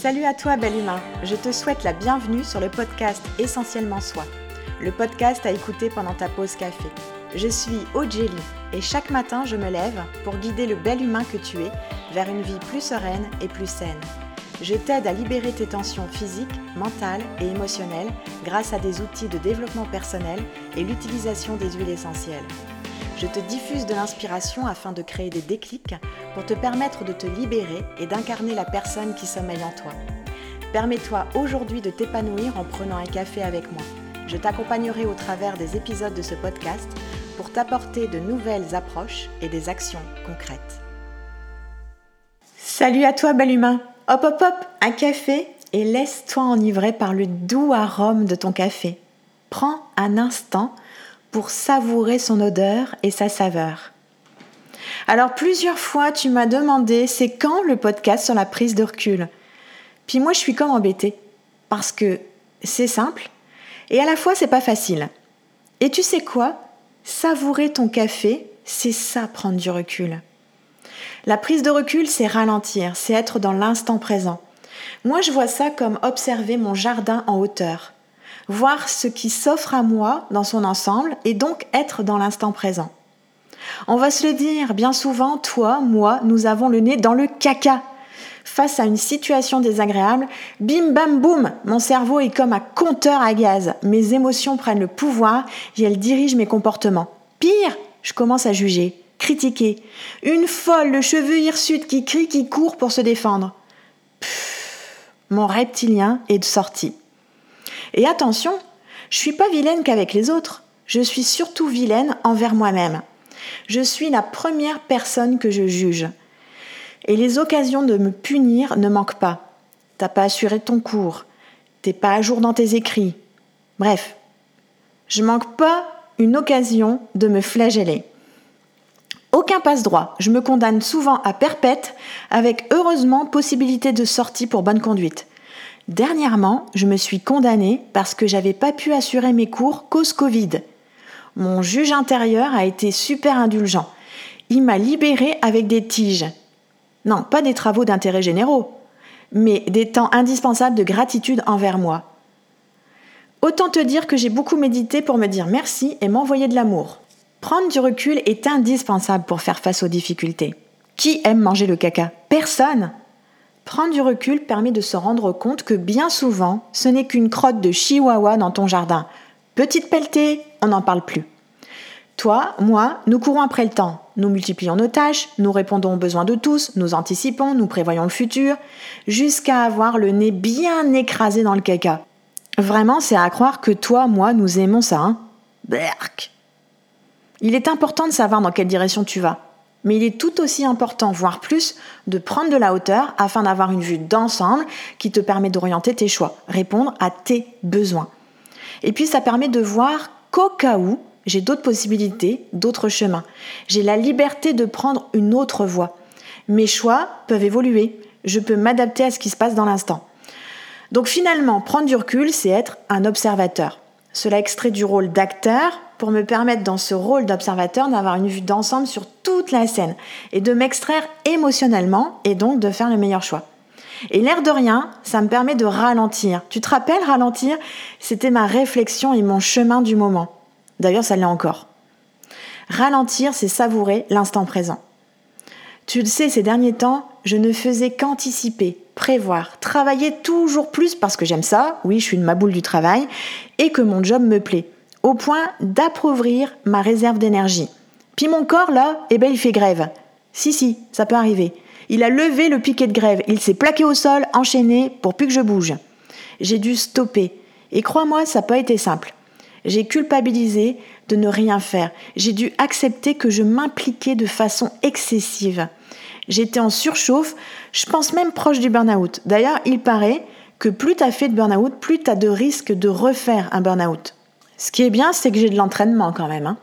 Salut à toi, bel humain. Je te souhaite la bienvenue sur le podcast Essentiellement Soi, le podcast à écouter pendant ta pause café. Je suis Ojeli et chaque matin je me lève pour guider le bel humain que tu es vers une vie plus sereine et plus saine. Je t'aide à libérer tes tensions physiques, mentales et émotionnelles grâce à des outils de développement personnel et l'utilisation des huiles essentielles. Je te diffuse de l'inspiration afin de créer des déclics pour te permettre de te libérer et d'incarner la personne qui sommeille en toi. Permets-toi aujourd'hui de t'épanouir en prenant un café avec moi. Je t'accompagnerai au travers des épisodes de ce podcast pour t'apporter de nouvelles approches et des actions concrètes. Salut à toi, bel humain. Hop, hop, hop, un café et laisse-toi enivrer par le doux arôme de ton café. Prends un instant pour savourer son odeur et sa saveur. Alors plusieurs fois tu m'as demandé c'est quand le podcast sur la prise de recul? Puis moi je suis comme embêtée parce que c'est simple et à la fois c'est pas facile. Et tu sais quoi? Savourer ton café, c'est ça prendre du recul. La prise de recul, c'est ralentir, c'est être dans l'instant présent. Moi, je vois ça comme observer mon jardin en hauteur voir ce qui s'offre à moi dans son ensemble et donc être dans l'instant présent. On va se le dire, bien souvent, toi, moi, nous avons le nez dans le caca. Face à une situation désagréable, bim bam boum, mon cerveau est comme un compteur à gaz. Mes émotions prennent le pouvoir et elles dirigent mes comportements. Pire, je commence à juger, critiquer. Une folle, le cheveu hirsute qui crie, qui court pour se défendre. mon reptilien est de sortie. Et attention, je suis pas vilaine qu'avec les autres. Je suis surtout vilaine envers moi-même. Je suis la première personne que je juge. Et les occasions de me punir ne manquent pas. T'as pas assuré ton cours. T'es pas à jour dans tes écrits. Bref, je manque pas une occasion de me flageller. Aucun passe-droit. Je me condamne souvent à perpète avec heureusement possibilité de sortie pour bonne conduite. Dernièrement, je me suis condamnée parce que j'avais pas pu assurer mes cours cause Covid. Mon juge intérieur a été super indulgent. Il m'a libérée avec des tiges. Non, pas des travaux d'intérêt généraux, mais des temps indispensables de gratitude envers moi. Autant te dire que j'ai beaucoup médité pour me dire merci et m'envoyer de l'amour. Prendre du recul est indispensable pour faire face aux difficultés. Qui aime manger le caca? Personne Prendre du recul permet de se rendre compte que bien souvent, ce n'est qu'une crotte de chihuahua dans ton jardin. Petite pelletée, on n'en parle plus. Toi, moi, nous courons après le temps. Nous multiplions nos tâches, nous répondons aux besoins de tous, nous anticipons, nous prévoyons le futur, jusqu'à avoir le nez bien écrasé dans le caca. Vraiment, c'est à croire que toi, moi, nous aimons ça, hein Berk. Il est important de savoir dans quelle direction tu vas. Mais il est tout aussi important, voire plus, de prendre de la hauteur afin d'avoir une vue d'ensemble qui te permet d'orienter tes choix, répondre à tes besoins. Et puis ça permet de voir qu'au cas où, j'ai d'autres possibilités, d'autres chemins. J'ai la liberté de prendre une autre voie. Mes choix peuvent évoluer. Je peux m'adapter à ce qui se passe dans l'instant. Donc finalement, prendre du recul, c'est être un observateur. Cela extrait du rôle d'acteur pour me permettre dans ce rôle d'observateur d'avoir une vue d'ensemble sur toute la scène et de m'extraire émotionnellement et donc de faire le meilleur choix. Et l'air de rien, ça me permet de ralentir. Tu te rappelles ralentir? C'était ma réflexion et mon chemin du moment. D'ailleurs, ça l'est encore. Ralentir, c'est savourer l'instant présent. Tu le sais, ces derniers temps, je ne faisais qu'anticiper, prévoir, travailler toujours plus parce que j'aime ça, oui, je suis une maboule du travail, et que mon job me plaît, au point d'appauvrir ma réserve d'énergie. Puis mon corps, là, eh ben, il fait grève. Si, si, ça peut arriver. Il a levé le piquet de grève, il s'est plaqué au sol, enchaîné, pour plus que je bouge. J'ai dû stopper. Et crois-moi, ça n'a pas été simple. J'ai culpabilisé de ne rien faire. J'ai dû accepter que je m'impliquais de façon excessive. J'étais en surchauffe, je pense même proche du burn-out. D'ailleurs, il paraît que plus tu as fait de burn-out, plus tu as de risques de refaire un burn-out. Ce qui est bien, c'est que j'ai de l'entraînement quand même. Hein.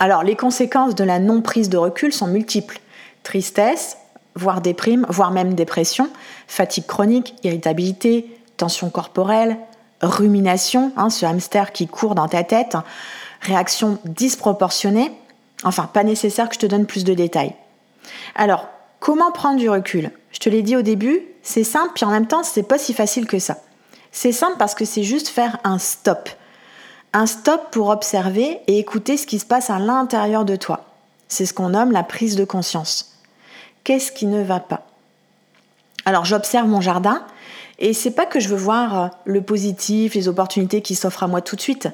Alors, les conséquences de la non-prise de recul sont multiples. Tristesse, voire déprime, voire même dépression, fatigue chronique, irritabilité, tension corporelle, rumination, hein, ce hamster qui court dans ta tête, réaction disproportionnée. Enfin, pas nécessaire que je te donne plus de détails. Alors, Comment prendre du recul? Je te l'ai dit au début, c'est simple, puis en même temps, c'est pas si facile que ça. C'est simple parce que c'est juste faire un stop. Un stop pour observer et écouter ce qui se passe à l'intérieur de toi. C'est ce qu'on nomme la prise de conscience. Qu'est-ce qui ne va pas? Alors j'observe mon jardin et c'est pas que je veux voir euh, le positif, les opportunités qui s'offrent à moi tout de suite.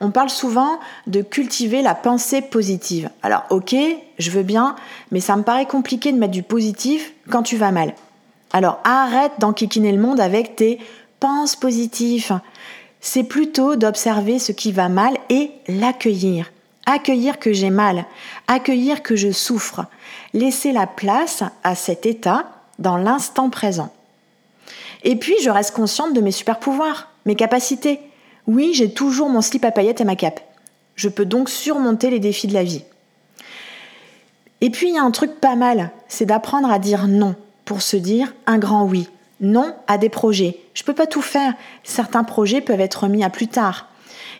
On parle souvent de cultiver la pensée positive. Alors ok, je veux bien, mais ça me paraît compliqué de mettre du positif quand tu vas mal. Alors arrête d'enquiquiner le monde avec tes penses positives. C'est plutôt d'observer ce qui va mal et l'accueillir. Accueillir que j'ai mal, accueillir que je souffre, laisser la place à cet état dans l'instant présent. Et puis, je reste consciente de mes super pouvoirs, mes capacités. Oui, j'ai toujours mon slip à paillettes et ma cape. Je peux donc surmonter les défis de la vie. Et puis, il y a un truc pas mal, c'est d'apprendre à dire non pour se dire un grand oui. Non à des projets. Je peux pas tout faire. Certains projets peuvent être mis à plus tard.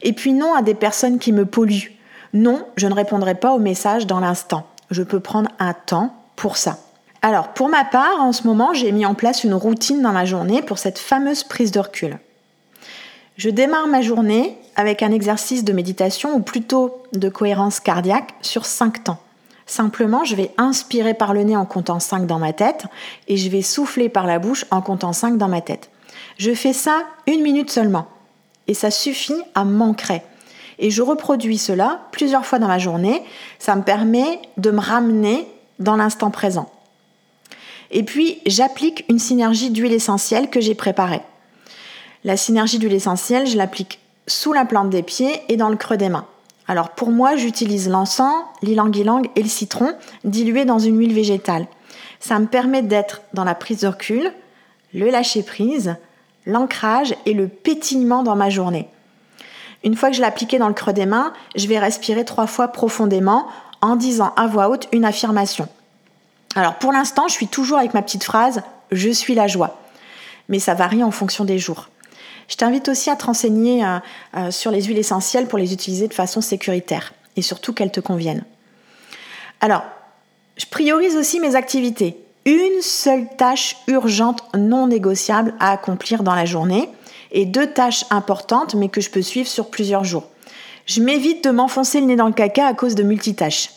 Et puis non à des personnes qui me polluent. Non, je ne répondrai pas aux messages dans l'instant. Je peux prendre un temps pour ça. Alors, pour ma part, en ce moment, j'ai mis en place une routine dans ma journée pour cette fameuse prise de recul. Je démarre ma journée avec un exercice de méditation ou plutôt de cohérence cardiaque sur 5 temps. Simplement, je vais inspirer par le nez en comptant 5 dans ma tête et je vais souffler par la bouche en comptant 5 dans ma tête. Je fais ça une minute seulement et ça suffit à m'ancrer. Et je reproduis cela plusieurs fois dans ma journée. Ça me permet de me ramener dans l'instant présent. Et puis, j'applique une synergie d'huile essentielle que j'ai préparée. La synergie d'huile essentielle, je l'applique sous la plante des pieds et dans le creux des mains. Alors pour moi, j'utilise l'encens, l'ilang-ilang et le citron dilués dans une huile végétale. Ça me permet d'être dans la prise de recul, le lâcher-prise, l'ancrage et le pétillement dans ma journée. Une fois que je l'ai dans le creux des mains, je vais respirer trois fois profondément en disant à voix haute une affirmation. Alors pour l'instant, je suis toujours avec ma petite phrase Je suis la joie. Mais ça varie en fonction des jours. Je t'invite aussi à te renseigner euh, euh, sur les huiles essentielles pour les utiliser de façon sécuritaire et surtout qu'elles te conviennent. Alors, je priorise aussi mes activités. Une seule tâche urgente non négociable à accomplir dans la journée et deux tâches importantes mais que je peux suivre sur plusieurs jours. Je m'évite de m'enfoncer le nez dans le caca à cause de multitâches.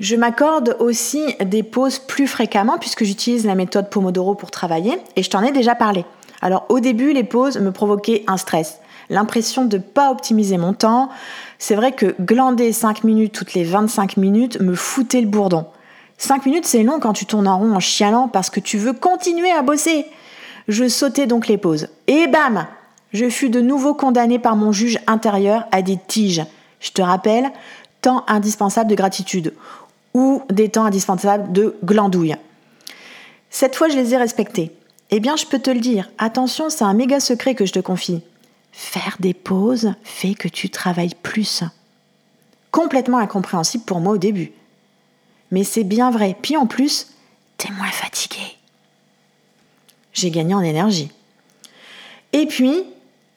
Je m'accorde aussi des pauses plus fréquemment puisque j'utilise la méthode Pomodoro pour travailler et je t'en ai déjà parlé. Alors au début, les pauses me provoquaient un stress, l'impression de ne pas optimiser mon temps. C'est vrai que glander 5 minutes toutes les 25 minutes me foutait le bourdon. 5 minutes, c'est long quand tu tournes en rond en chialant parce que tu veux continuer à bosser. Je sautais donc les pauses. Et bam Je fus de nouveau condamné par mon juge intérieur à des tiges. Je te rappelle, temps indispensable de gratitude ou des temps indispensables de glandouille. Cette fois, je les ai respectés. Eh bien, je peux te le dire, attention, c'est un méga secret que je te confie. Faire des pauses fait que tu travailles plus. Complètement incompréhensible pour moi au début. Mais c'est bien vrai. Puis en plus, t'es moins fatigué. J'ai gagné en énergie. Et puis,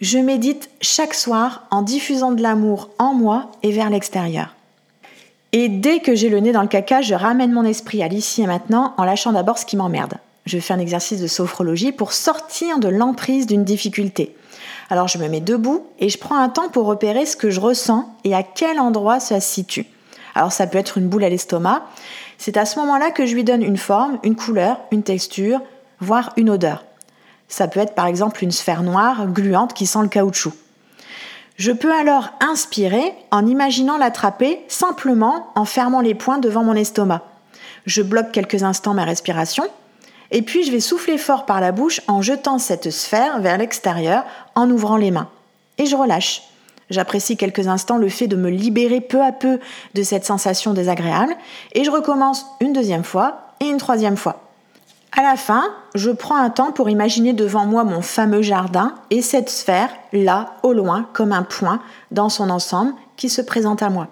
je médite chaque soir en diffusant de l'amour en moi et vers l'extérieur. Et dès que j'ai le nez dans le caca, je ramène mon esprit à l'ici et maintenant en lâchant d'abord ce qui m'emmerde. Je fais un exercice de sophrologie pour sortir de l'emprise d'une difficulté. Alors je me mets debout et je prends un temps pour repérer ce que je ressens et à quel endroit ça se situe. Alors ça peut être une boule à l'estomac. C'est à ce moment-là que je lui donne une forme, une couleur, une texture, voire une odeur. Ça peut être par exemple une sphère noire, gluante, qui sent le caoutchouc. Je peux alors inspirer en imaginant l'attraper simplement en fermant les poings devant mon estomac. Je bloque quelques instants ma respiration et puis je vais souffler fort par la bouche en jetant cette sphère vers l'extérieur en ouvrant les mains. Et je relâche. J'apprécie quelques instants le fait de me libérer peu à peu de cette sensation désagréable et je recommence une deuxième fois et une troisième fois. À la fin, je prends un temps pour imaginer devant moi mon fameux jardin et cette sphère, là, au loin, comme un point, dans son ensemble, qui se présente à moi.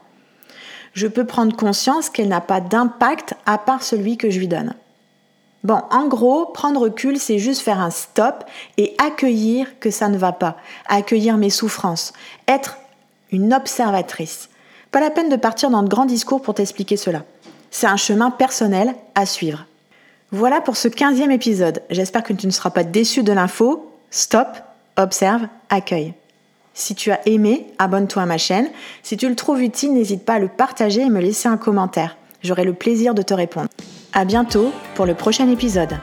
Je peux prendre conscience qu'elle n'a pas d'impact à part celui que je lui donne. Bon, en gros, prendre recul, c'est juste faire un stop et accueillir que ça ne va pas, accueillir mes souffrances, être une observatrice. Pas la peine de partir dans de grands discours pour t'expliquer cela. C'est un chemin personnel à suivre. Voilà pour ce 15e épisode. J'espère que tu ne seras pas déçu de l'info. Stop, observe, accueille. Si tu as aimé, abonne-toi à ma chaîne. Si tu le trouves utile, n'hésite pas à le partager et me laisser un commentaire. J'aurai le plaisir de te répondre. À bientôt pour le prochain épisode.